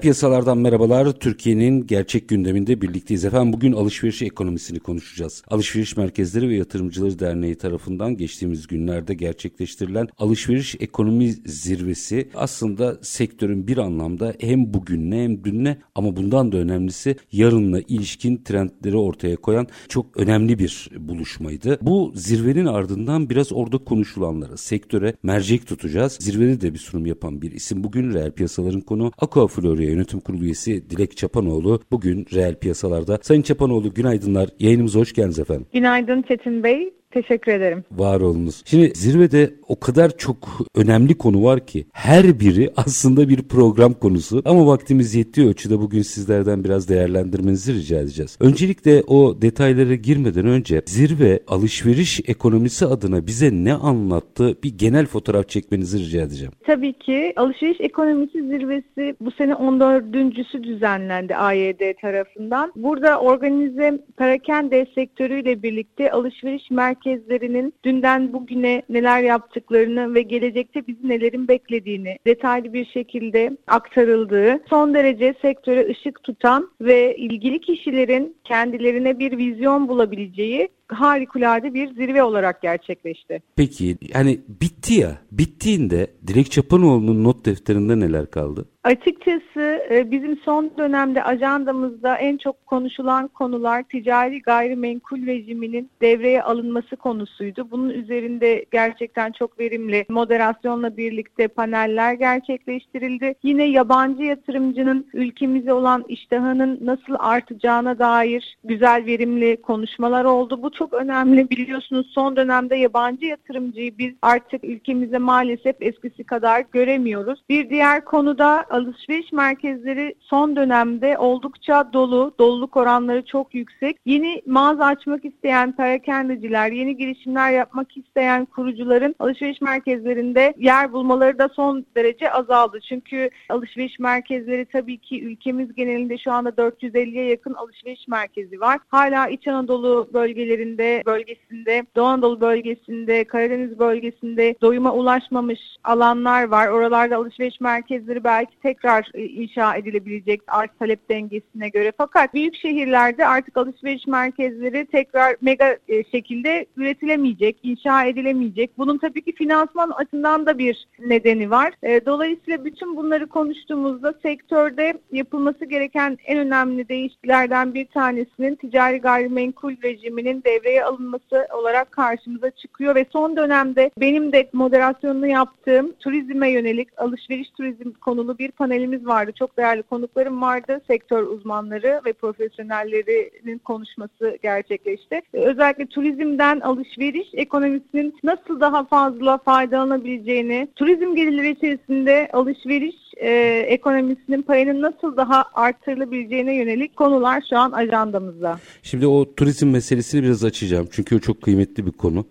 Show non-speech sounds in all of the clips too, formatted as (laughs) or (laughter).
Piyasalardan merhabalar. Türkiye'nin gerçek gündeminde birlikteyiz. Efendim bugün alışveriş ekonomisini konuşacağız. Alışveriş Merkezleri ve Yatırımcıları Derneği tarafından geçtiğimiz günlerde gerçekleştirilen alışveriş ekonomi zirvesi aslında sektörün bir anlamda hem bugünle hem dünle ama bundan da önemlisi yarınla ilişkin trendleri ortaya koyan çok önemli bir buluşmaydı. Bu zirvenin ardından biraz orada konuşulanlara, sektöre mercek tutacağız. Zirvede de bir sunum yapan bir isim. Bugün reel piyasaların konu Aquaflo Florya Yönetim Kurulu üyesi Dilek Çapanoğlu bugün reel piyasalarda. Sayın Çapanoğlu günaydınlar. Yayınımıza hoş geldiniz efendim. Günaydın Çetin Bey. Teşekkür ederim. Var olunuz. Şimdi zirvede o kadar çok önemli konu var ki her biri aslında bir program konusu ama vaktimiz yettiği ölçüde bugün sizlerden biraz değerlendirmenizi rica edeceğiz. Öncelikle o detaylara girmeden önce zirve alışveriş ekonomisi adına bize ne anlattı bir genel fotoğraf çekmenizi rica edeceğim. Tabii ki alışveriş ekonomisi zirvesi bu sene 14.sü düzenlendi AYD tarafından. Burada organize perakende sektörüyle birlikte alışveriş merkezi merkezlerinin dünden bugüne neler yaptıklarını ve gelecekte bizi nelerin beklediğini detaylı bir şekilde aktarıldığı, son derece sektöre ışık tutan ve ilgili kişilerin kendilerine bir vizyon bulabileceği harikulade bir zirve olarak gerçekleşti. Peki yani bitti ya. Bittiğinde Dilek Çapanoğlu'nun not defterinde neler kaldı? Açıkçası e, bizim son dönemde ajandamızda en çok konuşulan konular ticari gayrimenkul rejiminin devreye alınması konusuydu. Bunun üzerinde gerçekten çok verimli moderasyonla birlikte paneller gerçekleştirildi. Yine yabancı yatırımcının ülkemize olan iştahının nasıl artacağına dair güzel verimli konuşmalar oldu. Bu çok önemli. Biliyorsunuz son dönemde yabancı yatırımcıyı biz artık ülkemize maalesef eskisi kadar göremiyoruz. Bir diğer konuda alışveriş merkezleri son dönemde oldukça dolu. Doluluk oranları çok yüksek. Yeni mağaza açmak isteyen perakendeciler, yeni girişimler yapmak isteyen kurucuların alışveriş merkezlerinde yer bulmaları da son derece azaldı. Çünkü alışveriş merkezleri tabii ki ülkemiz genelinde şu anda 450'ye yakın alışveriş merkezi var. Hala İç Anadolu bölgelerinde, bölgesinde, Doğu Anadolu bölgesinde, Karadeniz bölgesinde doyuma ulaşmamış alanlar var. Oralarda alışveriş merkezleri belki tekrar e, inşa edilebilecek arz talep dengesine göre. Fakat büyük şehirlerde artık alışveriş merkezleri tekrar mega e, şekilde üretilemeyecek, inşa edilemeyecek. Bunun tabii ki finansman açısından da bir nedeni var. E, dolayısıyla bütün bunları konuştuğumuzda sektörde yapılması gereken en önemli değişikliklerden bir tanesinin ticari gayrimenkul rejiminin devreye alınması olarak karşımıza çıkıyor ve son dönemde benim de moderasyonunu yaptığım turizme yönelik alışveriş turizm konulu bir panelimiz vardı. Çok değerli konuklarım vardı. Sektör uzmanları ve profesyonellerinin konuşması gerçekleşti. Özellikle turizmden alışveriş ekonomisinin nasıl daha fazla faydalanabileceğini, turizm gelirleri içerisinde alışveriş e, ekonomisinin payının nasıl daha arttırılabileceğine yönelik konular şu an ajandamızda. Şimdi o turizm meselesini biraz açacağım. Çünkü o çok kıymetli bir konu.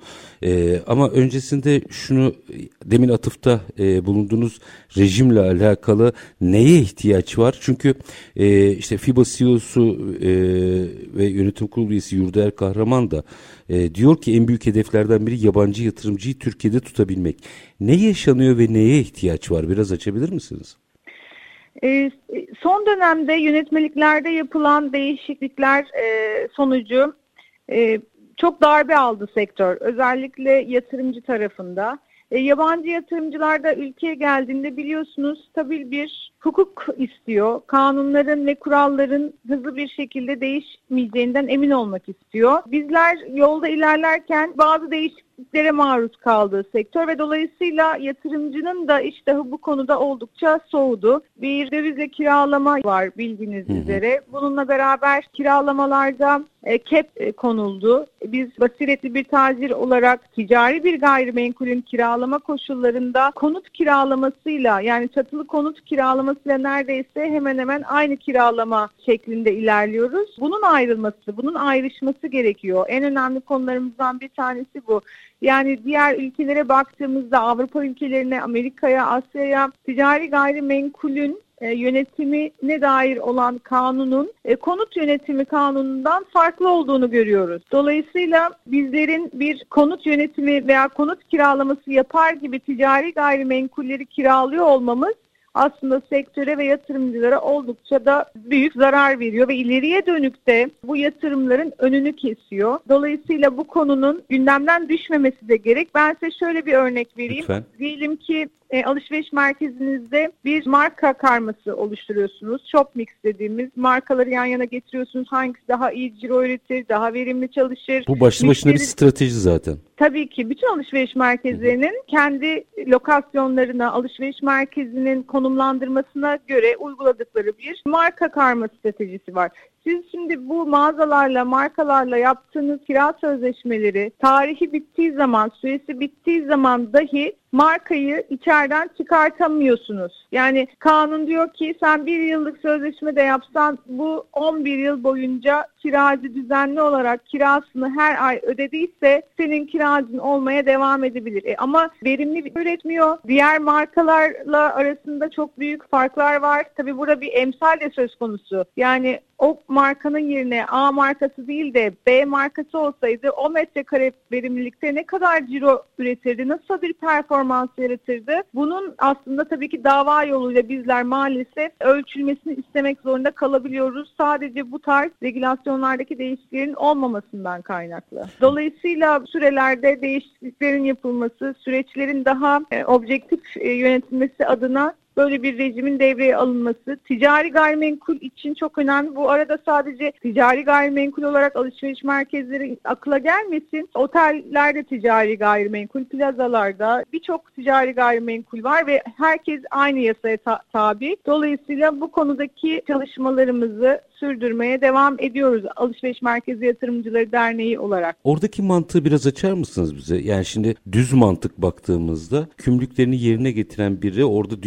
E, ama öncesinde şunu demin atıfta e, bulunduğunuz rejimle alakalı neye ihtiyaç var? Çünkü e, işte FIBA CEO'su e, ve yönetim kurulu üyesi Yurdaer Kahraman da e, diyor ki en büyük hedeflerden biri yabancı yatırımcıyı Türkiye'de tutabilmek. Ne yaşanıyor ve neye ihtiyaç var? Biraz açabilir misiniz? E, son dönemde yönetmeliklerde yapılan değişiklikler e, sonucu e, çok darbe aldı sektör. Özellikle yatırımcı tarafında. E, yabancı yatırımcılar da ülkeye geldiğinde biliyorsunuz stabil bir hukuk istiyor. Kanunların ve kuralların hızlı bir şekilde değişmeyeceğinden emin olmak istiyor. Bizler yolda ilerlerken bazı değişiklikler değişikliklere maruz kaldığı sektör ve dolayısıyla yatırımcının da iştahı bu konuda oldukça soğudu. Bir dövizle kiralama var bildiğiniz üzere. Bununla beraber kiralamalarda e, cap e, konuldu. Biz basiretli bir tacir olarak ticari bir gayrimenkulün kiralama koşullarında konut kiralamasıyla yani çatılı konut kiralamasıyla neredeyse hemen hemen aynı kiralama şeklinde ilerliyoruz. Bunun ayrılması, bunun ayrışması gerekiyor. En önemli konularımızdan bir tanesi bu. Yani diğer ülkelere baktığımızda Avrupa ülkelerine, Amerika'ya, Asya'ya ticari gayrimenkulün e, yönetimine dair olan kanunun e, konut yönetimi kanunundan farklı olduğunu görüyoruz. Dolayısıyla bizlerin bir konut yönetimi veya konut kiralaması yapar gibi ticari gayrimenkulleri kiralıyor olmamız aslında sektöre ve yatırımcılara oldukça da büyük zarar veriyor ve ileriye dönük de bu yatırımların önünü kesiyor. Dolayısıyla bu konunun gündemden düşmemesi de gerek. Ben size şöyle bir örnek vereyim. Lütfen. Diyelim ki e, alışveriş merkezinizde bir marka karması oluşturuyorsunuz. Shop mix dediğimiz markaları yan yana getiriyorsunuz. Hangisi daha iyi ciro üretir, daha verimli çalışır. Bu başlı başına bir strateji zaten. Tabii ki bütün alışveriş merkezlerinin kendi lokasyonlarına, alışveriş merkezinin konumlandırmasına göre uyguladıkları bir marka karma stratejisi var. Siz şimdi bu mağazalarla, markalarla yaptığınız kira sözleşmeleri tarihi bittiği zaman, süresi bittiği zaman dahi markayı içeriden çıkartamıyorsunuz. Yani kanun diyor ki sen bir yıllık sözleşme de yapsan bu 11 yıl boyunca kiracı düzenli olarak kirasını her ay ödediyse senin kiracın olmaya devam edebilir. E ama verimli üretmiyor. Diğer markalarla arasında çok büyük farklar var. Tabii burada bir emsal de söz konusu. Yani o markanın yerine A markası değil de B markası olsaydı o metrekare verimlilikte ne kadar ciro üretirdi, nasıl bir performans yaratırdı? Bunun aslında tabii ki dava yoluyla bizler maalesef ölçülmesini istemek zorunda kalabiliyoruz. Sadece bu tarz regülasyonlardaki değişikliklerin olmamasından kaynaklı. Dolayısıyla sürelerde değişikliklerin yapılması, süreçlerin daha e, objektif e, yönetilmesi adına böyle bir rejimin devreye alınması ticari gayrimenkul için çok önemli. Bu arada sadece ticari gayrimenkul olarak alışveriş merkezleri akla gelmesin. Otellerde ticari gayrimenkul, plazalarda birçok ticari gayrimenkul var ve herkes aynı yasaya ta- tabi. Dolayısıyla bu konudaki çalışmalarımızı sürdürmeye devam ediyoruz Alışveriş Merkezi Yatırımcıları Derneği olarak. Oradaki mantığı biraz açar mısınız bize? Yani şimdi düz mantık baktığımızda kümlüklerini yerine getiren biri orada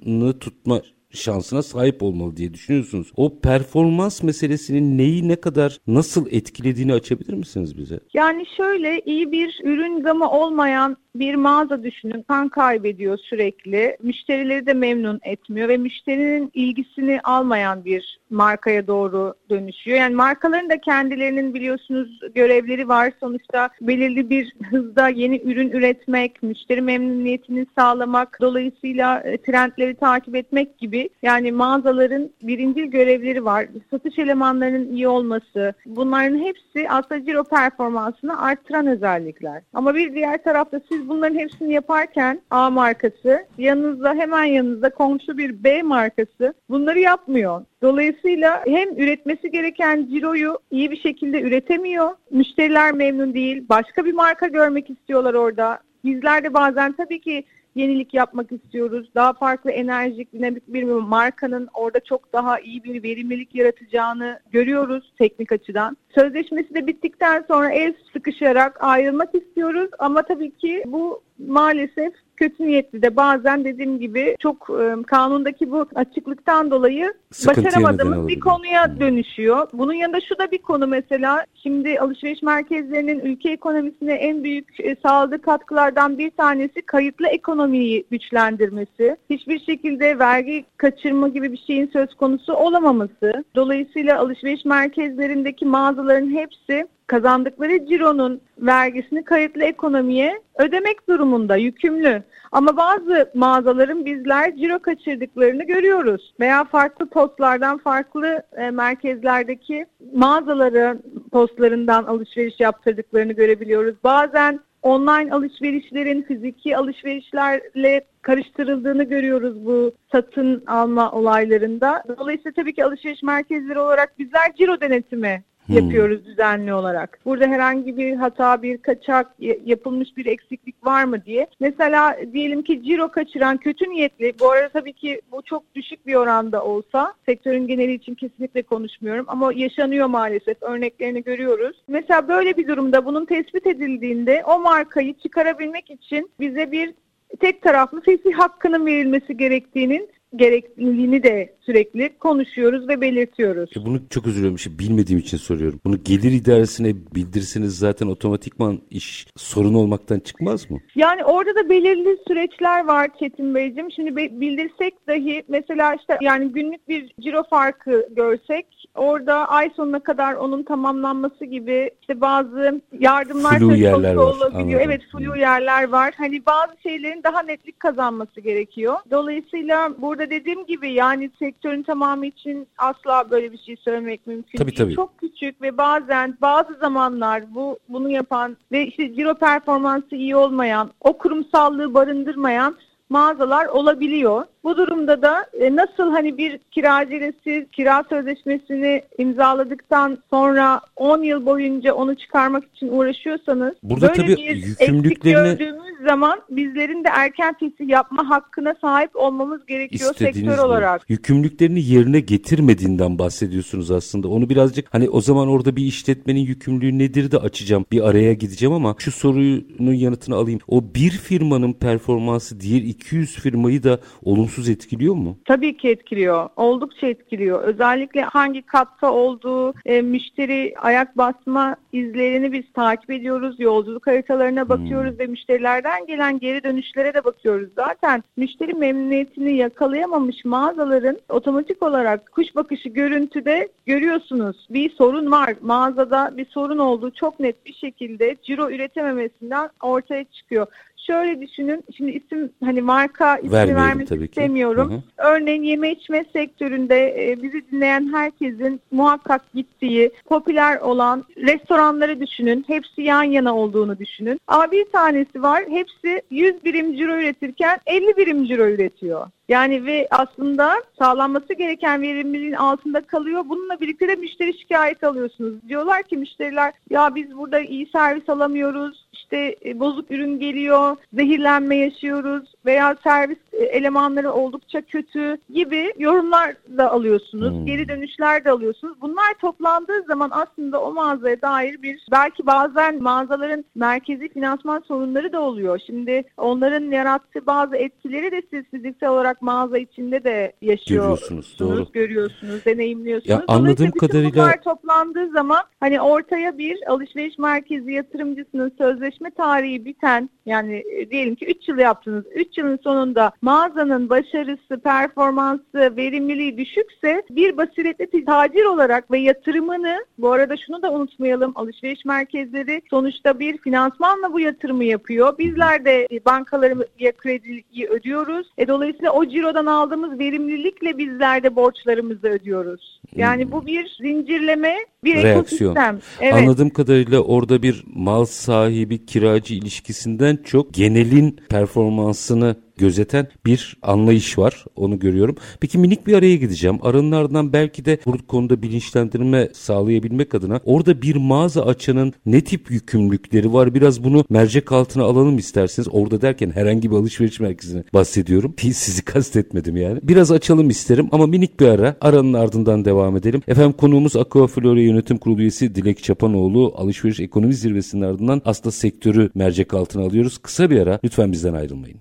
dükkanını tutma şansına sahip olmalı diye düşünüyorsunuz. O performans meselesinin neyi ne kadar nasıl etkilediğini açabilir misiniz bize? Yani şöyle iyi bir ürün gamı olmayan bir mağaza düşünün kan kaybediyor sürekli. Müşterileri de memnun etmiyor ve müşterinin ilgisini almayan bir markaya doğru dönüşüyor. Yani markaların da kendilerinin biliyorsunuz görevleri var. Sonuçta belirli bir hızda yeni ürün üretmek, müşteri memnuniyetini sağlamak, dolayısıyla e, trendleri takip etmek gibi yani mağazaların birincil görevleri var. Satış elemanlarının iyi olması, bunların hepsi aslında ciro performansını arttıran özellikler. Ama bir diğer tarafta siz bunların hepsini yaparken A markası yanınızda hemen yanınızda komşu bir B markası bunları yapmıyor. Dolayısıyla hem üretmesi gereken ciroyu iyi bir şekilde üretemiyor. Müşteriler memnun değil. Başka bir marka görmek istiyorlar orada. Bizler de bazen tabii ki yenilik yapmak istiyoruz. Daha farklı enerjik, dinamik bir markanın orada çok daha iyi bir verimlilik yaratacağını görüyoruz teknik açıdan. Sözleşmesi de bittikten sonra el sıkışarak ayrılmak istiyoruz ama tabii ki bu maalesef kötü niyetli de bazen dediğim gibi çok e, kanundaki bu açıklıktan dolayı Sıkıntıya başaramadığımız bir konuya hmm. dönüşüyor. Bunun yanında şu da bir konu mesela şimdi alışveriş merkezlerinin ülke ekonomisine en büyük e, sağladığı katkılardan bir tanesi kayıtlı ekonomiyi güçlendirmesi. Hiçbir şekilde vergi kaçırma gibi bir şeyin söz konusu olamaması. Dolayısıyla alışveriş merkezlerindeki mağazaların hepsi kazandıkları cironun vergisini kayıtlı ekonomiye ödemek durumunda, yükümlü. Ama bazı mağazaların bizler ciro kaçırdıklarını görüyoruz. Veya farklı postlardan, farklı e, merkezlerdeki mağazaların postlarından alışveriş yaptırdıklarını görebiliyoruz. Bazen online alışverişlerin fiziki alışverişlerle karıştırıldığını görüyoruz bu satın alma olaylarında. Dolayısıyla tabii ki alışveriş merkezleri olarak bizler ciro denetimi hmm. yapıyoruz düzenli olarak. Burada herhangi bir hata, bir kaçak, yapılmış bir eksiklik var mı diye. Mesela diyelim ki ciro kaçıran kötü niyetli, bu arada tabii ki bu çok düşük bir oranda olsa, sektörün geneli için kesinlikle konuşmuyorum ama yaşanıyor maalesef, örneklerini görüyoruz. Mesela böyle bir durumda bunun tespit edildiğinde o markayı çıkarabilmek için bize bir tek taraflı fesih hakkının verilmesi gerektiğinin gerekliliğini de sürekli konuşuyoruz ve belirtiyoruz. E bunu çok özür dilerim. Şey, bilmediğim için soruyorum. Bunu gelir idaresine bildirseniz zaten otomatikman iş sorun olmaktan çıkmaz mı? Yani orada da belirli süreçler var Çetin Beyciğim. Şimdi bildirsek dahi mesela işte yani günlük bir ciro farkı görsek orada ay sonuna kadar onun tamamlanması gibi işte bazı yardımlar flu yerler var. olabiliyor. Anladım. Evet flu yerler var. Hani bazı şeylerin daha netlik kazanması gerekiyor. Dolayısıyla burada dediğim gibi yani sektörün tamamı için asla böyle bir şey söylemek mümkün tabii, değil. Tabii. Çok küçük ve bazen bazı zamanlar bu bunu yapan ve işte ciro performansı iyi olmayan, o kurumsallığı barındırmayan mağazalar olabiliyor. Bu durumda da e, nasıl hani bir kiracıyla siz kira sözleşmesini imzaladıktan sonra 10 yıl boyunca onu çıkarmak için uğraşıyorsanız Burada böyle tabii bir yükümlülüklerini... eksik gördüğümüz zaman bizlerin de erken fesih yapma hakkına sahip olmamız gerekiyor sektör mi? olarak. Yükümlülüklerini yerine getirmediğinden bahsediyorsunuz aslında. Onu birazcık hani o zaman orada bir işletmenin yükümlülüğü nedir de açacağım. Bir araya gideceğim ama şu sorunun yanıtını alayım. O bir firmanın performansı diğer 200 firmayı da olumsuz olumsuz etkiliyor mu? Tabii ki etkiliyor. Oldukça etkiliyor. Özellikle hangi katta olduğu e, müşteri ayak basma izlerini biz takip ediyoruz. Yolculuk haritalarına bakıyoruz hmm. ve müşterilerden gelen geri dönüşlere de bakıyoruz. Zaten müşteri memnuniyetini yakalayamamış mağazaların otomatik olarak kuş bakışı görüntüde görüyorsunuz. Bir sorun var. Mağazada bir sorun olduğu çok net bir şekilde ciro üretememesinden ortaya çıkıyor. Şöyle düşünün, şimdi isim hani marka ismi vermek istemiyorum. Hı hı. Örneğin yeme içme sektöründe e, bizi dinleyen herkesin muhakkak gittiği, popüler olan restoranları düşünün. Hepsi yan yana olduğunu düşünün. Ama bir tanesi var, hepsi 100 birim ciro üretirken 50 birim ciro üretiyor. Yani ve aslında sağlanması gereken verimliliğin altında kalıyor. Bununla birlikte de müşteri şikayet alıyorsunuz. Diyorlar ki müşteriler ya biz burada iyi servis alamıyoruz. İşte e, bozuk ürün geliyor, zehirlenme yaşıyoruz veya servis elemanları oldukça kötü gibi yorumlar da alıyorsunuz. Hmm. Geri dönüşler de alıyorsunuz. Bunlar toplandığı zaman aslında o mağazaya dair bir belki bazen mağazaların merkezi finansman sorunları da oluyor. Şimdi onların yarattığı bazı etkileri de siz fiziksel olarak mağaza içinde de yaşıyorsunuz. Doğru. Görüyorsunuz, deneyimliyorsunuz. Ya anladığım kadarıyla bunlar toplandığı zaman hani ortaya bir alışveriş merkezi yatırımcısının sözleşme tarihi biten yani e, diyelim ki 3 yıl yaptınız. 3 yılın sonunda mağazanın başarısı, performansı, verimliliği düşükse bir basiretli tacir olarak ve yatırımını bu arada şunu da unutmayalım alışveriş merkezleri sonuçta bir finansmanla bu yatırımı yapıyor. Bizler de bankalara krediyi ödüyoruz. E, dolayısıyla o cirodan aldığımız verimlilikle bizler de borçlarımızı ödüyoruz. Yani bu bir zincirleme, bir Reaksiyon. ekosistem. Evet. Anladığım kadarıyla orada bir mal sahibi kiracı ilişkisinden çok genelin performansını gözeten bir anlayış var. Onu görüyorum. Peki minik bir araya gideceğim. Aranın ardından belki de bu konuda bilinçlendirme sağlayabilmek adına orada bir mağaza açanın ne tip yükümlülükleri var? Biraz bunu mercek altına alalım isterseniz. Orada derken herhangi bir alışveriş merkezine bahsediyorum. Sizi kastetmedim yani. Biraz açalım isterim ama minik bir ara. Aranın ardından devam edelim. Efendim konuğumuz Aquaflora Yönetim Kurulu üyesi Dilek Çapanoğlu. Alışveriş ekonomi zirvesinin ardından aslında sektörü mercek altına alıyoruz. Kısa bir ara. Lütfen bizden ayrılmayın.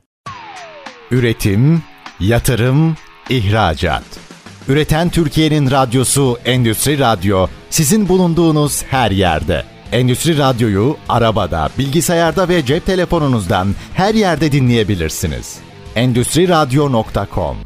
Üretim, yatırım, ihracat. Üreten Türkiye'nin radyosu Endüstri Radyo sizin bulunduğunuz her yerde. Endüstri Radyo'yu arabada, bilgisayarda ve cep telefonunuzdan her yerde dinleyebilirsiniz. Endüstri Radyo.com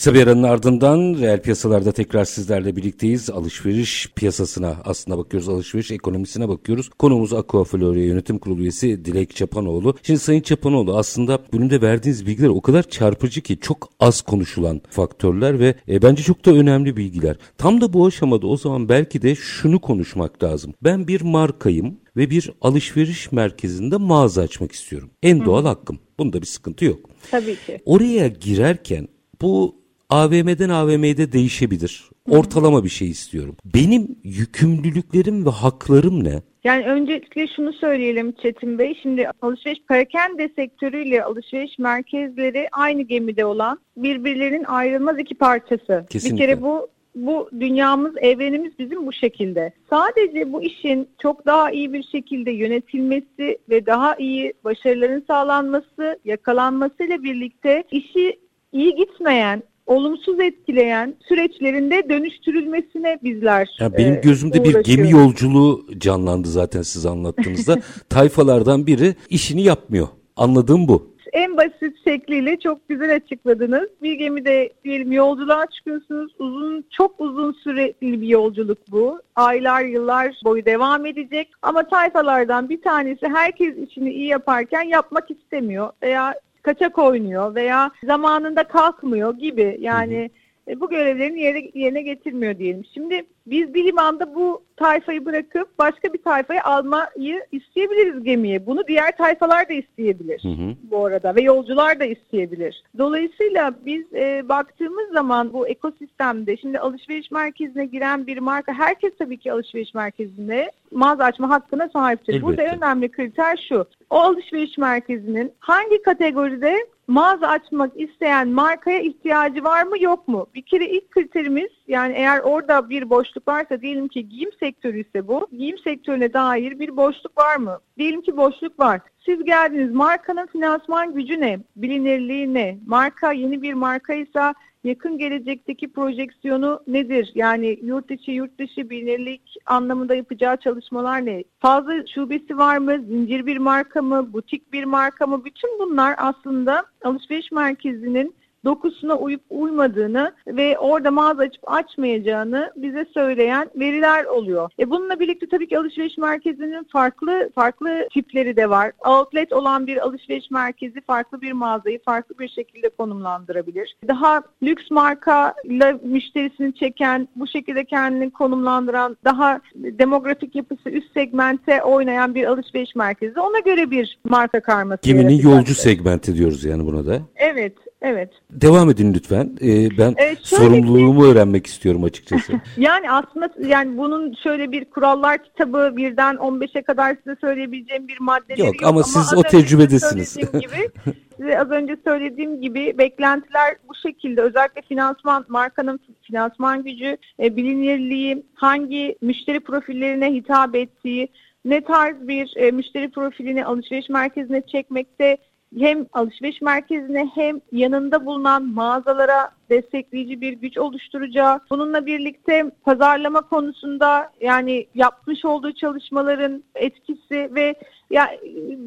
Kısa bir aranın ardından reel piyasalarda tekrar sizlerle birlikteyiz. Alışveriş piyasasına aslında bakıyoruz. Alışveriş ekonomisine bakıyoruz. Konuğumuz Aquaflora Yönetim Kurulu üyesi Dilek Çapanoğlu. Şimdi Sayın Çapanoğlu aslında bölümde verdiğiniz bilgiler o kadar çarpıcı ki çok az konuşulan faktörler ve e, bence çok da önemli bilgiler. Tam da bu aşamada o zaman belki de şunu konuşmak lazım. Ben bir markayım ve bir alışveriş merkezinde mağaza açmak istiyorum. En doğal hakkım. Bunda bir sıkıntı yok. Tabii ki. Oraya girerken bu AVM'den AVM'de değişebilir. ortalama bir şey istiyorum. Benim yükümlülüklerim ve haklarım ne? Yani öncelikle şunu söyleyelim Çetin Bey. Şimdi alışveriş perakende sektörüyle alışveriş merkezleri aynı gemide olan birbirlerinin ayrılmaz iki parçası. Kesinlikle. Bir kere bu bu dünyamız, evrenimiz bizim bu şekilde. Sadece bu işin çok daha iyi bir şekilde yönetilmesi ve daha iyi başarıların sağlanması, yakalanmasıyla birlikte işi iyi gitmeyen, olumsuz etkileyen süreçlerinde dönüştürülmesine bizler Ya benim e, gözümde bir gemi yolculuğu canlandı zaten siz anlattığınızda. (laughs) Tayfalardan biri işini yapmıyor. Anladığım bu. En basit şekliyle çok güzel açıkladınız. Bir gemide diyelim yolculuğa çıkıyorsunuz. Uzun, çok uzun süreli bir yolculuk bu. Aylar, yıllar boyu devam edecek. Ama tayfalardan bir tanesi herkes işini iyi yaparken yapmak istemiyor veya kaçak oynuyor veya zamanında kalkmıyor gibi. Yani e, bu görevlerini yere, yerine getirmiyor diyelim. Şimdi biz bir limanda bu tayfayı bırakıp başka bir tayfayı almayı isteyebiliriz gemiye. Bunu diğer tayfalar da isteyebilir Hı hı. bu arada ve yolcular da isteyebilir. Dolayısıyla biz e, baktığımız zaman bu ekosistemde şimdi alışveriş merkezine giren bir marka herkes tabii ki alışveriş merkezine mağaza açma hakkına sahiptir. Burada Elbette. en önemli kriter şu. O alışveriş merkezinin hangi kategoride mağaza açmak isteyen markaya ihtiyacı var mı yok mu? Bir kere ilk kriterimiz yani eğer orada bir boşluk varsa diyelim ki giyim sektörü ise bu. Giyim sektörüne dair bir boşluk var mı? Diyelim ki boşluk var. Siz geldiniz markanın finansman gücü ne? Bilinirliği ne? Marka yeni bir markaysa yakın gelecekteki projeksiyonu nedir? Yani yurt içi yurt dışı bilinirlik anlamında yapacağı çalışmalar ne? Fazla şubesi var mı? Zincir bir marka mı? Butik bir marka mı? Bütün bunlar aslında alışveriş merkezinin dokusuna uyup uymadığını ve orada mağaza açıp açmayacağını bize söyleyen veriler oluyor. E bununla birlikte tabii ki alışveriş merkezinin farklı farklı tipleri de var. Outlet olan bir alışveriş merkezi farklı bir mağazayı farklı bir şekilde konumlandırabilir. Daha lüks markayla müşterisini çeken, bu şekilde kendini konumlandıran, daha demografik yapısı üst segmente oynayan bir alışveriş merkezi. Ona göre bir marka karması Geminin yolcu segmenti diyoruz yani buna da. Evet, evet. Devam edin lütfen. Ee, ben şöyle sorumluluğumu öğrenmek istiyorum açıkçası. (laughs) Yani aslında yani bunun şöyle bir kurallar kitabı birden 15'e kadar size söyleyebileceğim bir maddeleri Yok, yok. ama siz az o tecrübedesiniz. (laughs) gibi, size az önce söylediğim gibi beklentiler bu şekilde. Özellikle finansman, markanın finansman gücü, e, bilinirliği, hangi müşteri profillerine hitap ettiği, ne tarz bir e, müşteri profilini alışveriş merkezine çekmekte hem alışveriş merkezine hem yanında bulunan mağazalara destekleyici bir güç oluşturacağı, bununla birlikte pazarlama konusunda yani yapmış olduğu çalışmaların etkisi ve ya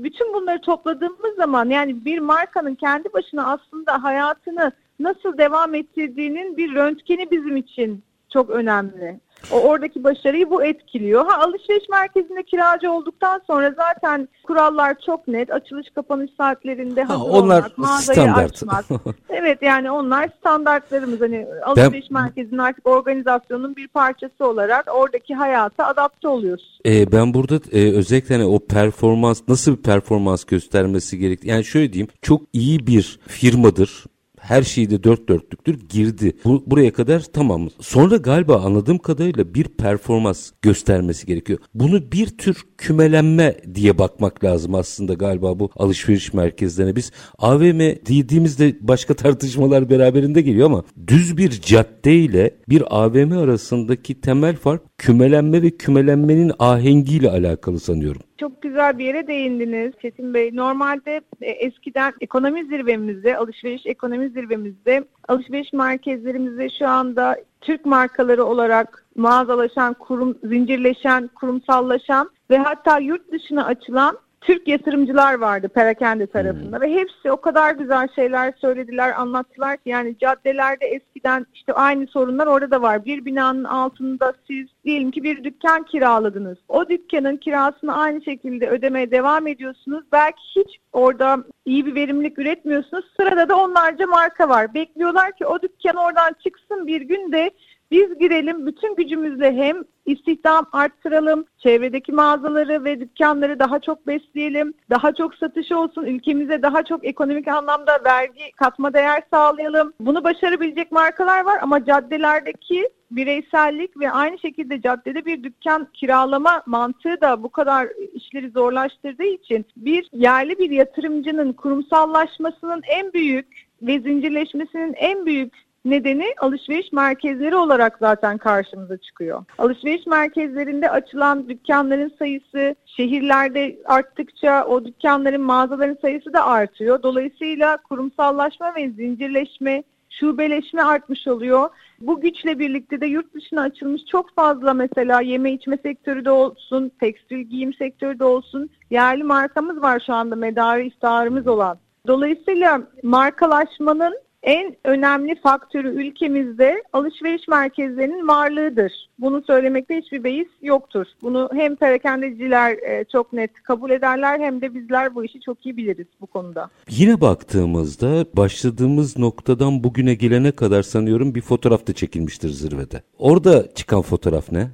bütün bunları topladığımız zaman yani bir markanın kendi başına aslında hayatını nasıl devam ettirdiğinin bir röntgeni bizim için çok önemli. O oradaki başarıyı bu etkiliyor. Ha alışveriş merkezinde kiracı olduktan sonra zaten kurallar çok net. Açılış kapanış saatlerinde Ha, hazır onlar olmak, mağazayı standart. açmak. (laughs) evet yani onlar standartlarımız. Hani alışveriş merkezinin artık organizasyonun bir parçası olarak oradaki hayata adapte oluyoruz. Ee, ben burada e, özellikle hani o performans nasıl bir performans göstermesi gerektiği yani şöyle diyeyim çok iyi bir firmadır her şeyi de dört dörtlüktür girdi. Bu, buraya kadar tamam. Sonra galiba anladığım kadarıyla bir performans göstermesi gerekiyor. Bunu bir tür kümelenme diye bakmak lazım aslında galiba bu alışveriş merkezlerine. Biz AVM dediğimizde başka (laughs) tartışmalar beraberinde geliyor ama düz bir cadde ile bir AVM arasındaki temel fark kümelenme ve kümelenmenin ahengiyle alakalı sanıyorum. Çok güzel bir yere değindiniz Çetin Bey. Normalde e, eskiden ekonomi zirvemizde, alışveriş ekonomi zirvemizde, alışveriş merkezlerimizde şu anda Türk markaları olarak mağazalaşan, kurum, zincirleşen, kurumsallaşan ve hatta yurt dışına açılan Türk yatırımcılar vardı perakende tarafında ve hepsi o kadar güzel şeyler söylediler, anlattılar ki yani caddelerde eskiden işte aynı sorunlar orada da var. Bir binanın altında siz diyelim ki bir dükkan kiraladınız. O dükkanın kirasını aynı şekilde ödemeye devam ediyorsunuz. Belki hiç orada iyi bir verimlilik üretmiyorsunuz. Sırada da onlarca marka var. Bekliyorlar ki o dükkan oradan çıksın bir gün de Biz girelim bütün gücümüzle hem istihdam arttıralım, çevredeki mağazaları ve dükkanları daha çok besleyelim, daha çok satış olsun, ülkemize daha çok ekonomik anlamda vergi katma değer sağlayalım. Bunu başarabilecek markalar var ama caddelerdeki bireysellik ve aynı şekilde caddede bir dükkan kiralama mantığı da bu kadar işleri zorlaştırdığı için bir yerli bir yatırımcının kurumsallaşmasının en büyük ve zincirleşmesinin en büyük nedeni alışveriş merkezleri olarak zaten karşımıza çıkıyor. Alışveriş merkezlerinde açılan dükkanların sayısı şehirlerde arttıkça o dükkanların mağazaların sayısı da artıyor. Dolayısıyla kurumsallaşma ve zincirleşme şubeleşme artmış oluyor. Bu güçle birlikte de yurt dışına açılmış çok fazla mesela yeme içme sektörü de olsun, tekstil giyim sektörü de olsun yerli markamız var şu anda medarı iftarımız olan. Dolayısıyla markalaşmanın en önemli faktörü ülkemizde alışveriş merkezlerinin varlığıdır. Bunu söylemekte hiçbir beis yoktur. Bunu hem perakendeciler e, çok net kabul ederler hem de bizler bu işi çok iyi biliriz bu konuda. Yine baktığımızda başladığımız noktadan bugüne gelene kadar sanıyorum bir fotoğraf da çekilmiştir zirvede. Orada çıkan fotoğraf ne?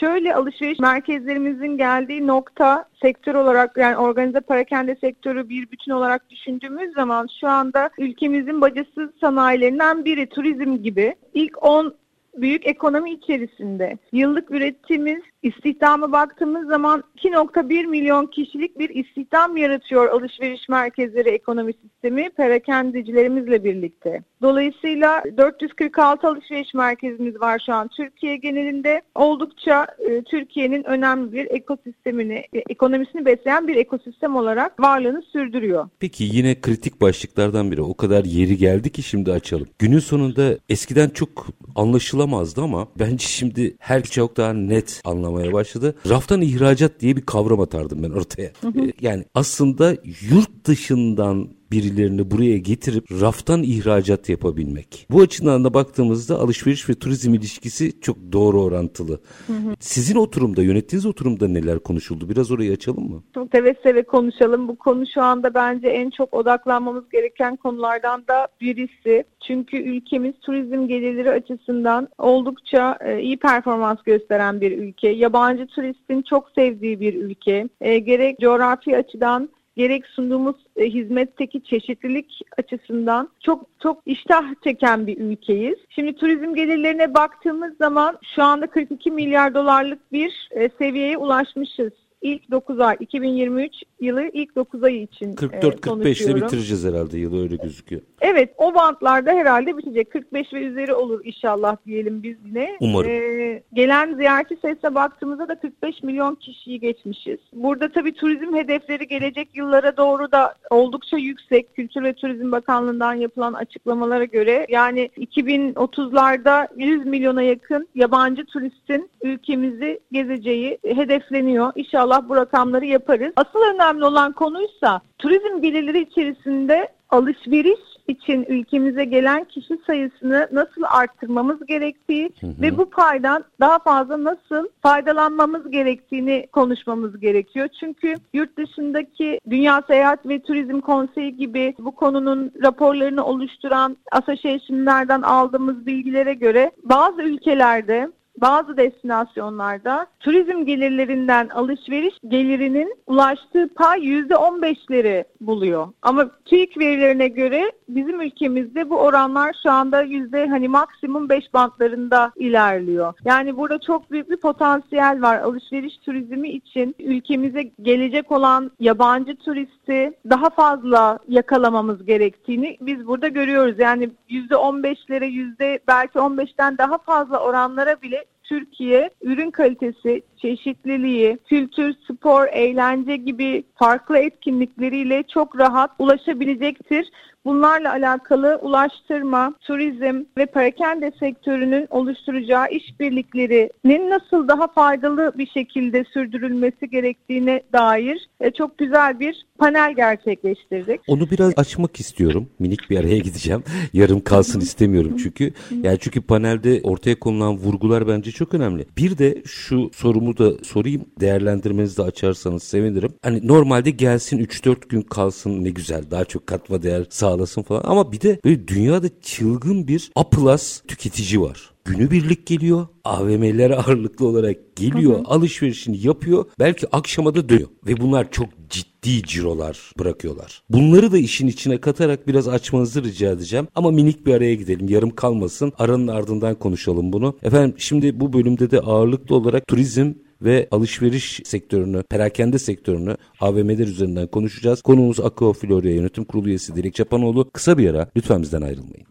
Şöyle alışveriş merkezlerimizin geldiği nokta sektör olarak yani organize parakende sektörü bir bütün olarak düşündüğümüz zaman şu anda ülkemizin bacasız sanayilerinden biri turizm gibi. İlk 10 büyük ekonomi içerisinde yıllık üretimimiz istihdama baktığımız zaman 2.1 milyon kişilik bir istihdam yaratıyor alışveriş merkezleri ekonomi sistemi perakendecilerimizle birlikte. Dolayısıyla 446 alışveriş merkezimiz var şu an Türkiye genelinde. Oldukça e, Türkiye'nin önemli bir ekosistemini, e, ekonomisini besleyen bir ekosistem olarak varlığını sürdürüyor. Peki yine kritik başlıklardan biri o kadar yeri geldi ki şimdi açalım. Günün sonunda eskiden çok anlaşılamazdı ama bence şimdi her çok daha net anlamaya başladı. Raftan ihracat diye bir kavram atardım ben ortaya. Hı hı. Yani aslında yurt dışından birilerini buraya getirip raftan ihracat yapabilmek. Bu açıdan da baktığımızda alışveriş ve turizm ilişkisi çok doğru orantılı. Hı hı. Sizin oturumda, yönettiğiniz oturumda neler konuşuldu? Biraz orayı açalım mı? Çok seve seve konuşalım. Bu konu şu anda bence en çok odaklanmamız gereken konulardan da birisi. Çünkü ülkemiz turizm gelirleri açısından oldukça e, iyi performans gösteren bir ülke. Yabancı turistin çok sevdiği bir ülke. E, gerek coğrafi açıdan gerek sunduğumuz e, hizmetteki çeşitlilik açısından çok çok iştah çeken bir ülkeyiz. Şimdi turizm gelirlerine baktığımız zaman şu anda 42 milyar dolarlık bir e, seviyeye ulaşmışız ilk 9 ay 2023 yılı ilk 9 ay için 44-45 ile bitireceğiz herhalde yılı öyle gözüküyor. Evet o bantlarda herhalde bitecek. 45 ve üzeri olur inşallah diyelim biz yine. Umarım. Ee, gelen ziyaretçi sayısına baktığımızda da 45 milyon kişiyi geçmişiz. Burada tabii turizm hedefleri gelecek yıllara doğru da oldukça yüksek. Kültür ve Turizm Bakanlığı'ndan yapılan açıklamalara göre yani 2030'larda 100 milyona yakın yabancı turistin ülkemizi gezeceği hedefleniyor. İnşallah bu rakamları yaparız. Asıl önemli olan konuysa turizm gelirleri içerisinde alışveriş için ülkemize gelen kişi sayısını nasıl arttırmamız gerektiği hı hı. ve bu paydan daha fazla nasıl faydalanmamız gerektiğini konuşmamız gerekiyor. Çünkü yurt dışındaki Dünya Seyahat ve Turizm Konseyi gibi bu konunun raporlarını oluşturan asosyasyonlardan aldığımız bilgilere göre bazı ülkelerde bazı destinasyonlarda turizm gelirlerinden alışveriş gelirinin ulaştığı pay %15'leri buluyor. Ama TÜİK verilerine göre bizim ülkemizde bu oranlar şu anda yüzde hani maksimum 5 bantlarında ilerliyor. Yani burada çok büyük bir potansiyel var alışveriş turizmi için ülkemize gelecek olan yabancı turisti daha fazla yakalamamız gerektiğini biz burada görüyoruz. Yani yüzde 15'lere yüzde belki 15'ten daha fazla oranlara bile Türkiye ürün kalitesi, çeşitliliği, kültür, spor, eğlence gibi farklı etkinlikleriyle çok rahat ulaşabilecektir. Bunlarla alakalı ulaştırma, turizm ve perakende sektörünün oluşturacağı işbirliklerinin nasıl daha faydalı bir şekilde sürdürülmesi gerektiğine dair e, çok güzel bir panel gerçekleştirdik. Onu biraz açmak istiyorum. Minik bir araya gideceğim. (laughs) Yarım kalsın istemiyorum çünkü. Yani çünkü panelde ortaya konulan vurgular bence çok önemli. Bir de şu sorumu da sorayım. Değerlendirmenizi de açarsanız sevinirim. Hani normalde gelsin 3-4 gün kalsın ne güzel. Daha çok katma değer sağlasın falan. Ama bir de böyle dünyada çılgın bir A tüketici var. günübirlik geliyor. AVM'lere (laughs) ağırlıklı olarak geliyor, hı hı. alışverişini yapıyor. Belki akşama da dönüyor. Ve bunlar çok ciddi cirolar bırakıyorlar. Bunları da işin içine katarak biraz açmanızı rica edeceğim. Ama minik bir araya gidelim. Yarım kalmasın. Aranın ardından konuşalım bunu. Efendim şimdi bu bölümde de ağırlıklı olarak turizm ve alışveriş sektörünü, perakende sektörünü AVM'ler üzerinden konuşacağız. Konuğumuz Akko Florya Yönetim Kurulu üyesi Dilek Çapanoğlu. Kısa bir ara lütfen bizden ayrılmayın.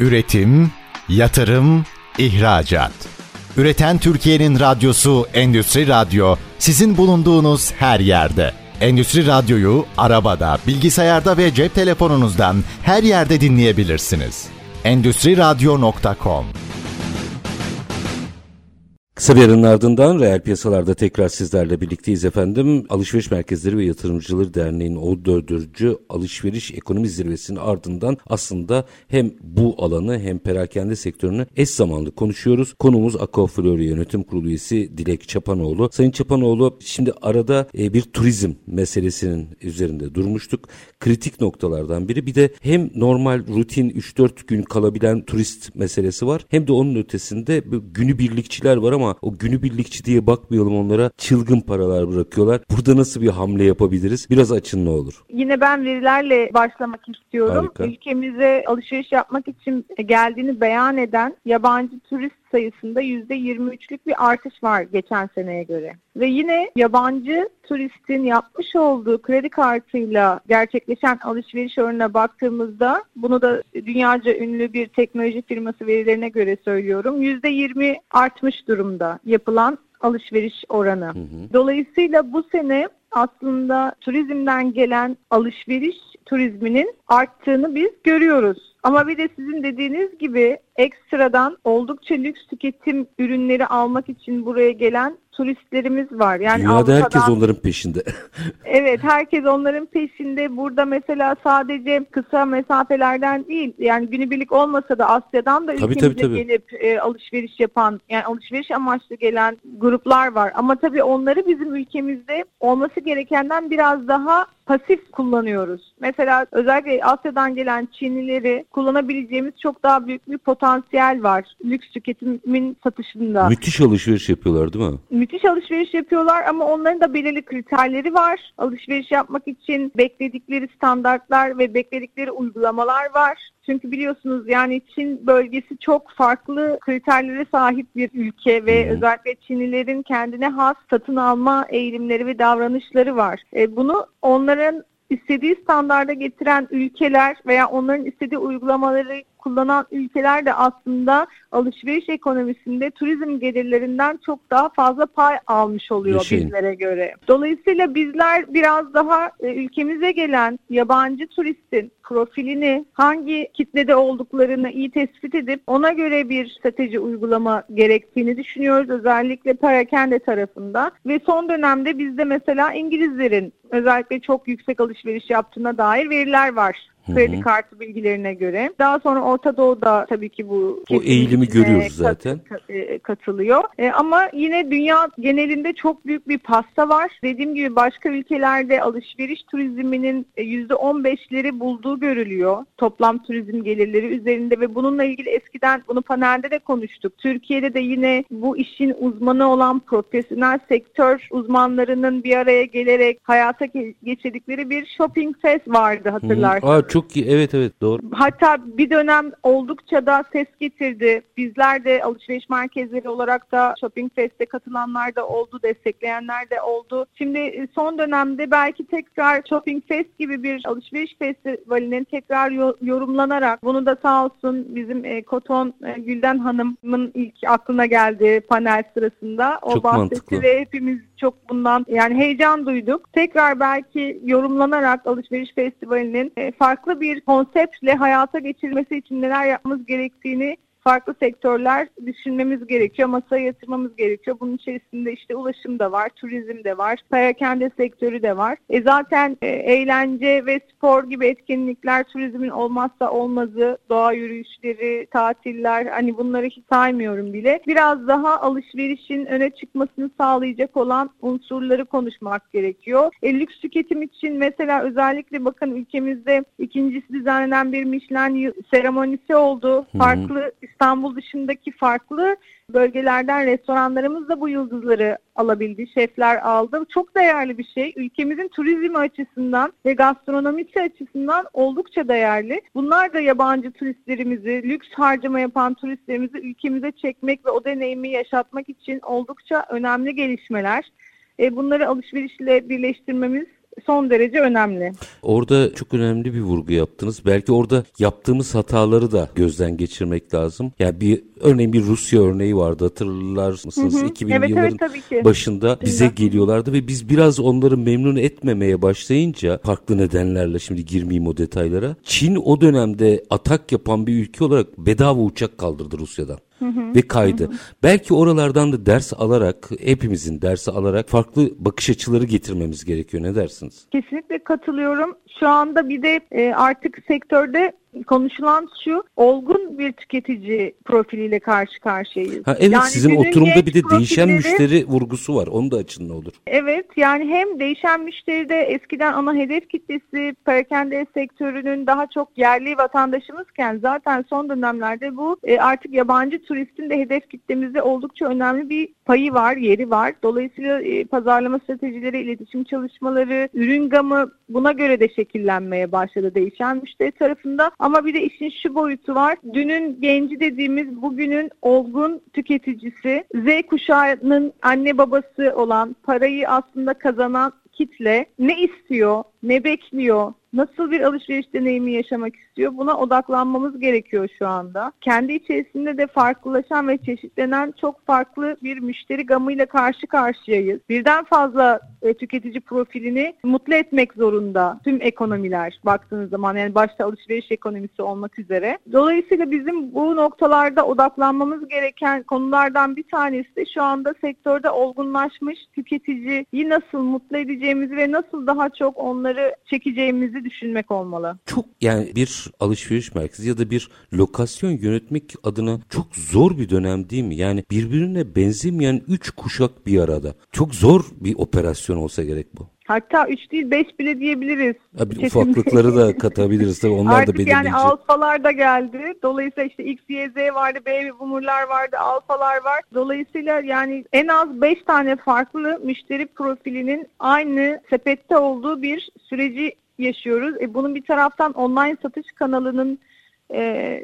Üretim, yatırım, ihracat. Üreten Türkiye'nin radyosu Endüstri Radyo sizin bulunduğunuz her yerde. Endüstri Radyo'yu arabada, bilgisayarda ve cep telefonunuzdan her yerde dinleyebilirsiniz. Endüstri Radyo.com Kısa bir aranın ardından reel piyasalarda tekrar sizlerle birlikteyiz efendim. Alışveriş Merkezleri ve Yatırımcıları Derneği'nin 14. Alışveriş Ekonomi Zirvesi'nin ardından aslında hem bu alanı hem perakende sektörünü eş zamanlı konuşuyoruz. Konumuz Akko Florya Yönetim Kurulu üyesi Dilek Çapanoğlu. Sayın Çapanoğlu şimdi arada e, bir turizm meselesinin üzerinde durmuştuk. Kritik noktalardan biri bir de hem normal rutin 3-4 gün kalabilen turist meselesi var hem de onun ötesinde günübirlikçiler var ama ama o günübirlikçi diye bakmayalım onlara çılgın paralar bırakıyorlar. Burada nasıl bir hamle yapabiliriz? Biraz açın ne olur. Yine ben verilerle başlamak istiyorum. Harika. Ülkemize alışveriş yapmak için geldiğini beyan eden yabancı turist sayısında %23'lük bir artış var geçen seneye göre. Ve yine yabancı turistin yapmış olduğu kredi kartıyla gerçekleşen alışveriş oranına baktığımızda bunu da dünyaca ünlü bir teknoloji firması verilerine göre söylüyorum. %20 artmış durumda yapılan alışveriş oranı. Hı hı. Dolayısıyla bu sene aslında turizmden gelen alışveriş turizminin arttığını biz görüyoruz. Ama bir de sizin dediğiniz gibi ekstradan oldukça lüks tüketim ürünleri almak için buraya gelen turistlerimiz var. Yani Dünyada Avrupa'dan, herkes onların peşinde. (laughs) evet herkes onların peşinde. Burada mesela sadece kısa mesafelerden değil yani günübirlik olmasa da Asya'dan da tabii, ülkemize tabii, tabii. gelip e, alışveriş yapan yani alışveriş amaçlı gelen gruplar var. Ama tabii onları bizim ülkemizde olması gerekenden biraz daha pasif kullanıyoruz. Mesela özellikle Asya'dan gelen Çinlileri kullanabileceğimiz çok daha büyük bir potansiyel var. Lüks tüketimin satışında. Müthiş alışveriş yapıyorlar değil mi? Müthiş alışveriş yapıyorlar ama onların da belirli kriterleri var. Alışveriş yapmak için bekledikleri standartlar ve bekledikleri uygulamalar var. Çünkü biliyorsunuz yani Çin bölgesi çok farklı kriterlere sahip bir ülke ve hmm. özellikle Çinlilerin kendine has satın alma eğilimleri ve davranışları var. E, bunu onların istediği standarda getiren ülkeler veya onların istediği uygulamaları kullanan ülkeler de aslında alışveriş ekonomisinde turizm gelirlerinden çok daha fazla pay almış oluyor Yaşayın. bizlere göre. Dolayısıyla bizler biraz daha e, ülkemize gelen yabancı turistin profilini hangi kitlede olduklarını iyi tespit edip ona göre bir strateji uygulama gerektiğini düşünüyoruz. Özellikle perakende tarafında ve son dönemde bizde mesela İngilizlerin özellikle çok yüksek alışveriş yaptığına dair veriler var kredi kartı bilgilerine göre. Daha sonra Orta Doğu'da tabii ki bu o eğilimi görüyoruz zaten. E, katılıyor. E, ama yine dünya genelinde çok büyük bir pasta var. Dediğim gibi başka ülkelerde alışveriş turizminin %15'leri e, bulduğu görülüyor. Toplam turizm gelirleri üzerinde ve bununla ilgili eskiden bunu panelde de konuştuk. Türkiye'de de yine bu işin uzmanı olan profesyonel sektör uzmanlarının bir araya gelerek hayata geçirdikleri bir shopping fest vardı hatırlarsanız. Aa, çok çok iyi. Evet evet doğru. Hatta bir dönem oldukça da ses getirdi. Bizler de alışveriş merkezleri olarak da Shopping Fest'e katılanlar da oldu, destekleyenler de oldu. Şimdi e, son dönemde belki tekrar Shopping Fest gibi bir alışveriş festivalinin tekrar yorumlanarak bunu da sağ olsun bizim e, Koton e, Gülden Hanım'ın ilk aklına geldi panel sırasında. O çok bahsetti mantıklı. ve hepimiz çok bundan yani heyecan duyduk. Tekrar belki yorumlanarak alışveriş festivalinin e, farklı bir konseptle hayata geçirmesi için neler yapmamız gerektiğini farklı sektörler düşünmemiz gerekiyor, masaya yatırmamız gerekiyor. Bunun içerisinde işte ulaşım da var, turizm de var, perakende sektörü de var. E zaten e, eğlence ve spor gibi etkinlikler turizmin olmazsa olmazı, doğa yürüyüşleri, tatiller hani bunları hiç saymıyorum bile. Biraz daha alışverişin öne çıkmasını sağlayacak olan unsurları konuşmak gerekiyor. E, lüks tüketim için mesela özellikle bakın ülkemizde ikincisi düzenlenen bir Michelin seremonisi oldu. Farklı İstanbul dışındaki farklı bölgelerden restoranlarımız da bu yıldızları alabildi. Şefler aldı. Çok değerli bir şey. Ülkemizin turizmi açısından ve gastronomisi açısından oldukça değerli. Bunlar da yabancı turistlerimizi, lüks harcama yapan turistlerimizi ülkemize çekmek ve o deneyimi yaşatmak için oldukça önemli gelişmeler. E, bunları alışverişle birleştirmemiz son derece önemli. Orada çok önemli bir vurgu yaptınız. Belki orada yaptığımız hataları da gözden geçirmek lazım. Yani bir örneğin bir Rusya örneği vardı hatırlar mısınız? Hı hı. 2000 evet, yılların evet, başında bize geliyorlardı ve biz biraz onları memnun etmemeye başlayınca farklı nedenlerle şimdi girmeyeyim o detaylara. Çin o dönemde atak yapan bir ülke olarak bedava uçak kaldırdı Rusya'dan hı hı, ve kaydı. Hı hı. Belki oralardan da ders alarak hepimizin dersi alarak farklı bakış açıları getirmemiz gerekiyor. Ne dersiniz? Kesinlikle katılıyorum. Şu anda bir de e, artık sektörde konuşulan şu olgun bir tüketici profiliyle karşı karşıyayız. Ha, evet yani sizin oturumda bir de değişen müşteri vurgusu var. Onu da açın ne olur. Evet yani hem değişen müşteride eskiden ana hedef kitlesi perakende sektörünün daha çok yerli vatandaşımızken zaten son dönemlerde bu e, artık yabancı turistin de hedef kitlemizde oldukça önemli bir payı var, yeri var. Dolayısıyla e, pazarlama stratejileri, iletişim çalışmaları, ürün gamı buna göre de şekillenmeye başladı değişen müşteri tarafında. Ama bir de işin şu boyutu var. Dünün genci dediğimiz bugünün olgun tüketicisi, Z kuşağının anne babası olan, parayı aslında kazanan kitle ne istiyor, ne bekliyor, nasıl bir alışveriş deneyimi yaşamak istiyor buna odaklanmamız gerekiyor şu anda. Kendi içerisinde de farklılaşan ve çeşitlenen çok farklı bir müşteri gamıyla karşı karşıyayız. Birden fazla e, tüketici profilini mutlu etmek zorunda tüm ekonomiler baktığınız zaman yani başta alışveriş ekonomisi olmak üzere. Dolayısıyla bizim bu noktalarda odaklanmamız gereken konulardan bir tanesi de şu anda sektörde olgunlaşmış tüketiciyi nasıl mutlu edeceğimizi ve nasıl daha çok onları çekeceğimizi düşünmek olmalı. Çok yani bir alışveriş merkezi ya da bir lokasyon yönetmek adına çok zor bir dönem değil mi? Yani birbirine benzemeyen üç kuşak bir arada. Çok zor bir operasyon olsa gerek bu. Hatta 3 değil 5 bile diyebiliriz. Abi ufaklıkları da (laughs) katabiliriz tabii onlar Artık da belirleyici. yani alfalar da geldi. Dolayısıyla işte X, Y, Z vardı, baby boomerlar vardı, alfalar var. Dolayısıyla yani en az 5 tane farklı müşteri profilinin aynı sepette olduğu bir süreci yaşıyoruz. E, bunun bir taraftan online satış kanalının e,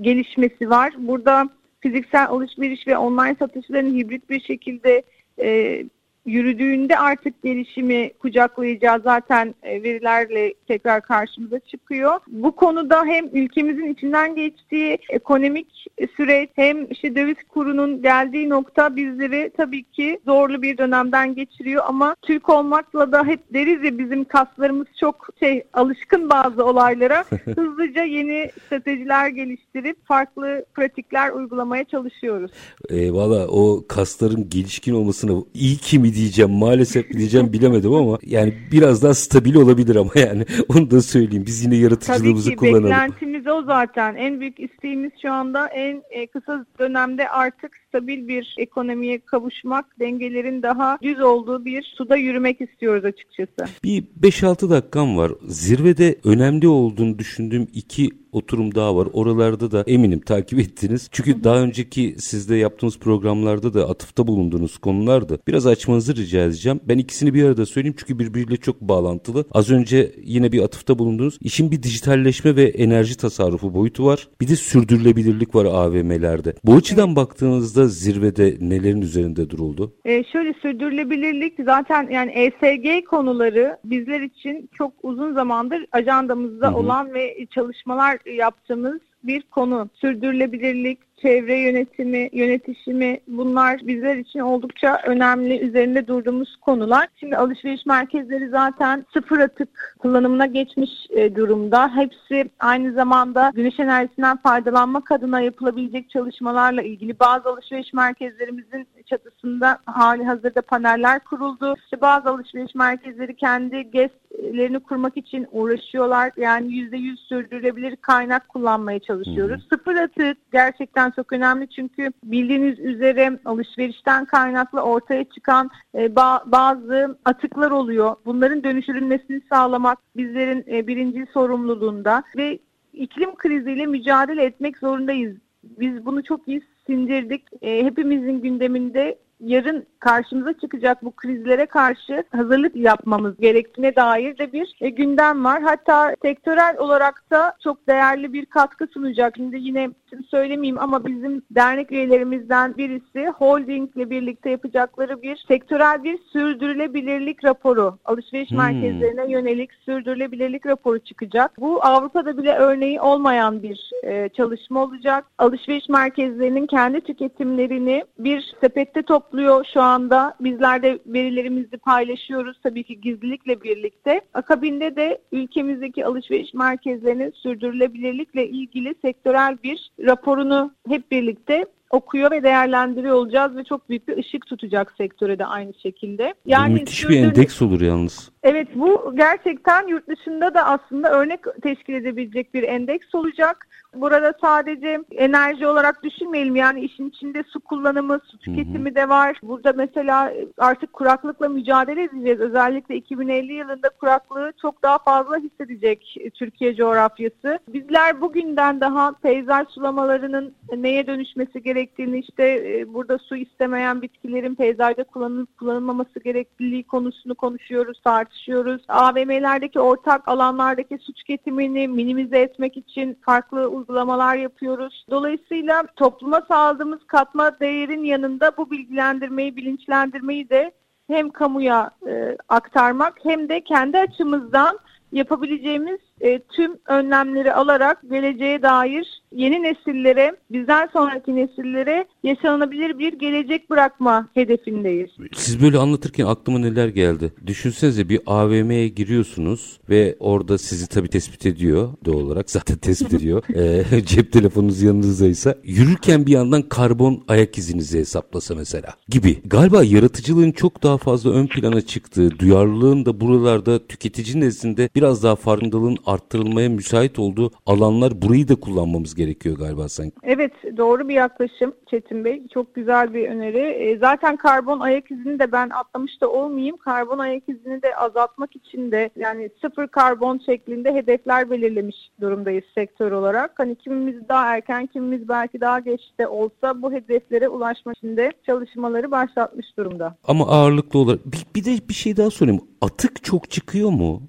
gelişmesi var. Burada fiziksel alışveriş ve online satışların hibrit bir şekilde e, yürüdüğünde artık gelişimi kucaklayacağı zaten e, verilerle tekrar karşımıza çıkıyor. Bu konuda hem ülkemizin içinden geçtiği ekonomik süreç hem işte döviz kurunun geldiği nokta bizleri tabii ki zorlu bir dönemden geçiriyor ama Türk olmakla da hep deriz ya bizim kaslarımız çok şey alışkın bazı olaylara (laughs) hızlıca yeni stratejiler geliştirip farklı pratikler uygulamaya çalışıyoruz. E, Valla o kasların gelişkin olmasını iyi ki mi diyeceğim maalesef diyeceğim (laughs) bilemedim ama yani biraz daha stabil olabilir ama yani (laughs) onu da söyleyeyim. Biz yine yaratıcılığımızı Tabii ki, kullanalım. beklentimiz o zaten. En büyük isteğimiz şu anda en e, kısa dönemde artık stabil bir ekonomiye kavuşmak, dengelerin daha düz olduğu bir suda yürümek istiyoruz açıkçası. Bir 5-6 dakikam var. Zirvede önemli olduğunu düşündüğüm iki oturum daha var. Oralarda da eminim takip ettiniz. Çünkü daha önceki sizde yaptığımız programlarda da atıfta bulunduğunuz konulardı. Biraz açmanızı rica edeceğim. Ben ikisini bir arada söyleyeyim çünkü birbiriyle çok bağlantılı. Az önce yine bir atıfta bulundunuz. İşin bir dijitalleşme ve enerji tasarrufu boyutu var. Bir de sürdürülebilirlik var AVM'lerde. Bu açıdan baktığınızda zirvede nelerin üzerinde duruldu? Ee, şöyle sürdürülebilirlik zaten yani ESG konuları bizler için çok uzun zamandır ajandamızda hı hı. olan ve çalışmalar yaptığımız bir konu. Sürdürülebilirlik, çevre yönetimi, yönetişimi bunlar bizler için oldukça önemli üzerinde durduğumuz konular. Şimdi alışveriş merkezleri zaten sıfır atık kullanımına geçmiş e, durumda. Hepsi aynı zamanda güneş enerjisinden faydalanmak adına yapılabilecek çalışmalarla ilgili bazı alışveriş merkezlerimizin çatısında hali hazırda paneller kuruldu. İşte bazı alışveriş merkezleri kendi GES'lerini kurmak için uğraşıyorlar. Yani %100 sürdürülebilir kaynak kullanmaya çalışıyoruz. Hmm. Sıfır atık gerçekten çok önemli çünkü bildiğiniz üzere alışverişten kaynaklı ortaya çıkan e, ba- bazı atıklar oluyor. Bunların dönüştürülmesini sağlamak bizlerin e, birinci sorumluluğunda ve iklim kriziyle mücadele etmek zorundayız Biz bunu çok iyi sindirdik. E, hepimizin gündeminde yarın karşımıza çıkacak bu krizlere karşı hazırlık yapmamız gerektiğine dair de bir e, gündem var. Hatta sektörel olarak da çok değerli bir katkı sunacak. Şimdi yine söylemeyeyim ama bizim dernek üyelerimizden birisi Holding ile birlikte yapacakları bir sektörel bir sürdürülebilirlik raporu, alışveriş hmm. merkezlerine yönelik sürdürülebilirlik raporu çıkacak. Bu Avrupa'da bile örneği olmayan bir e, çalışma olacak. Alışveriş merkezlerinin kendi tüketimlerini bir sepette topluyor şu anda. Bizler de verilerimizi paylaşıyoruz tabii ki gizlilikle birlikte. Akabinde de ülkemizdeki alışveriş merkezlerinin sürdürülebilirlikle ilgili sektörel bir raporunu hep birlikte okuyor ve değerlendiriyor olacağız ve çok büyük bir ışık tutacak sektöre de aynı şekilde. Yani bu müthiş bir endeks olur yalnız. Evet bu gerçekten yurt dışında da aslında örnek teşkil edebilecek bir endeks olacak. Burada sadece enerji olarak düşünmeyelim yani işin içinde su kullanımı, su tüketimi de var. Burada mesela artık kuraklıkla mücadele edeceğiz. Özellikle 2050 yılında kuraklığı çok daha fazla hissedecek Türkiye coğrafyası. Bizler bugünden daha peyzaj sulamalarının neye dönüşmesi gerektiğini işte e, burada su istemeyen bitkilerin peyzajda kullanılıp kullanılmaması gerekliliği konusunu konuşuyoruz, tartışıyoruz. AVM'lerdeki ortak alanlardaki su tüketimini minimize etmek için farklı uygulamalar yapıyoruz. Dolayısıyla topluma sağladığımız katma değerin yanında bu bilgilendirmeyi, bilinçlendirmeyi de hem kamuya e, aktarmak hem de kendi açımızdan yapabileceğimiz e, tüm önlemleri alarak geleceğe dair yeni nesillere, bizden sonraki nesillere yaşanabilir bir gelecek bırakma hedefindeyiz. Siz böyle anlatırken aklıma neler geldi. Düşünsenize bir AVM'ye giriyorsunuz ve orada sizi tabii tespit ediyor doğal olarak zaten tespit ediyor. (laughs) e, cep telefonunuz yanınızdaysa yürürken bir yandan karbon ayak izinizi hesaplasa mesela gibi. Galiba yaratıcılığın çok daha fazla ön plana çıktığı, duyarlılığın da buralarda tüketici nezdinde biraz daha farkındalığın arttırılmaya müsait olduğu alanlar burayı da kullanmamız gerekiyor galiba sanki. Evet doğru bir yaklaşım Çetin Bey. Çok güzel bir öneri. E, zaten karbon ayak izini de ben atlamış da olmayayım. Karbon ayak izini de azaltmak için de yani sıfır karbon şeklinde hedefler belirlemiş durumdayız sektör olarak. Hani kimimiz daha erken kimimiz belki daha geç de olsa bu hedeflere ulaşmak için de çalışmaları başlatmış durumda. Ama ağırlıklı olarak bir, bir de bir şey daha sorayım. Atık çok çıkıyor mu?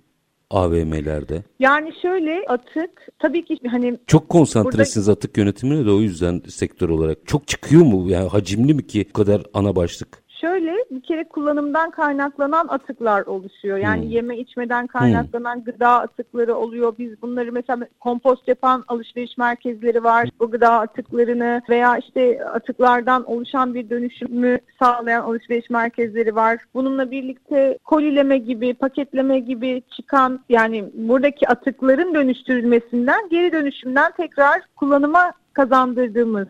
AVM'lerde? Yani şöyle atık tabii ki hani çok konsantresiniz burada... atık yönetimine de o yüzden sektör olarak çok çıkıyor mu yani hacimli mi ki bu kadar ana başlık? Şöyle bir kere kullanımdan kaynaklanan atıklar oluşuyor. Yani hmm. yeme içmeden kaynaklanan hmm. gıda atıkları oluyor. Biz bunları mesela kompost yapan alışveriş merkezleri var. Bu gıda atıklarını veya işte atıklardan oluşan bir dönüşümü sağlayan alışveriş merkezleri var. Bununla birlikte kolileme gibi, paketleme gibi çıkan yani buradaki atıkların dönüştürülmesinden geri dönüşümden tekrar kullanıma kazandırdığımız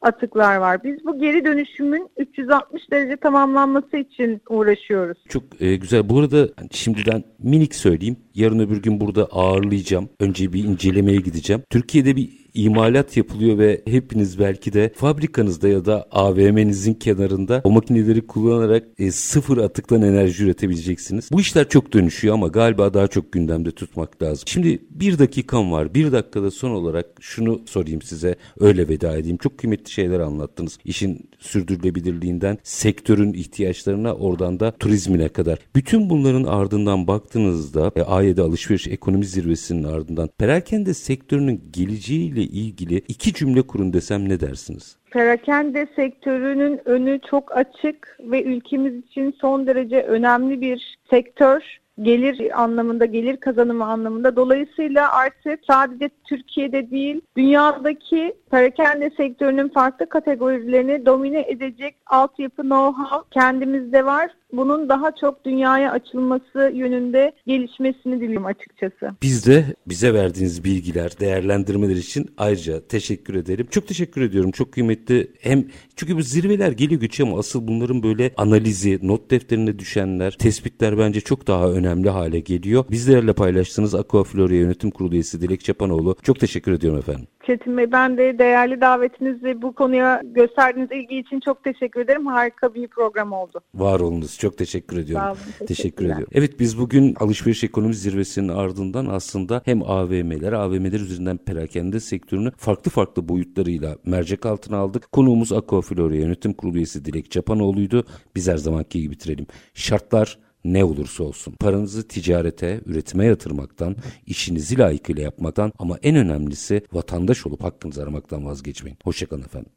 atıklar var. Biz bu geri dönüşümün 360 derece tamamlanması için uğraşıyoruz. Çok e, güzel. Bu arada şimdiden minik söyleyeyim. Yarın öbür gün burada ağırlayacağım. Önce bir incelemeye gideceğim. Türkiye'de bir imalat yapılıyor ve hepiniz belki de fabrikanızda ya da AVM'nizin kenarında o makineleri kullanarak e, sıfır atıktan enerji üretebileceksiniz. Bu işler çok dönüşüyor ama galiba daha çok gündemde tutmak lazım. Şimdi bir dakikam var. Bir dakikada son olarak şunu sorayım size. Öyle veda edeyim. Çok kıymetli şeyler anlattınız. İşin sürdürülebilirliğinden sektörün ihtiyaçlarına oradan da turizmine kadar. Bütün bunların ardından baktığınızda e, AYE'de alışveriş ekonomi zirvesinin ardından perakende sektörünün geleceğiyle ile ilgili iki cümle kurun desem ne dersiniz? Perakende sektörünün önü çok açık ve ülkemiz için son derece önemli bir sektör gelir anlamında, gelir kazanımı anlamında. Dolayısıyla artık sadece Türkiye'de değil, dünyadaki perakende sektörünün farklı kategorilerini domine edecek altyapı know-how kendimizde var bunun daha çok dünyaya açılması yönünde gelişmesini diliyorum açıkçası. Biz de bize verdiğiniz bilgiler, değerlendirmeler için ayrıca teşekkür ederim. Çok teşekkür ediyorum. Çok kıymetli. Hem çünkü bu zirveler geliyor geçiyor ama asıl bunların böyle analizi, not defterine düşenler, tespitler bence çok daha önemli hale geliyor. Bizlerle paylaştığınız Aquaflora Yönetim Kurulu üyesi Dilek Çapanoğlu. Çok teşekkür ediyorum efendim. Çetin Bey. Ben de değerli davetiniz ve bu konuya gösterdiğiniz ilgi için çok teşekkür ederim. Harika bir program oldu. Var olunuz. Çok teşekkür ediyorum. Sağ olun, teşekkür ediyorum. Evet biz bugün alışveriş ekonomi zirvesinin ardından aslında hem AVM'ler, AVM'ler üzerinden perakende sektörünü farklı farklı boyutlarıyla mercek altına aldık. Konuğumuz Aquaflora Yönetim Kurulu üyesi Dilek Çapanoğlu'ydu. Biz her zamanki gibi bitirelim. Şartlar ne olursa olsun. Paranızı ticarete, üretime yatırmaktan, işinizi layıkıyla yapmaktan ama en önemlisi vatandaş olup hakkınızı aramaktan vazgeçmeyin. Hoşçakalın efendim.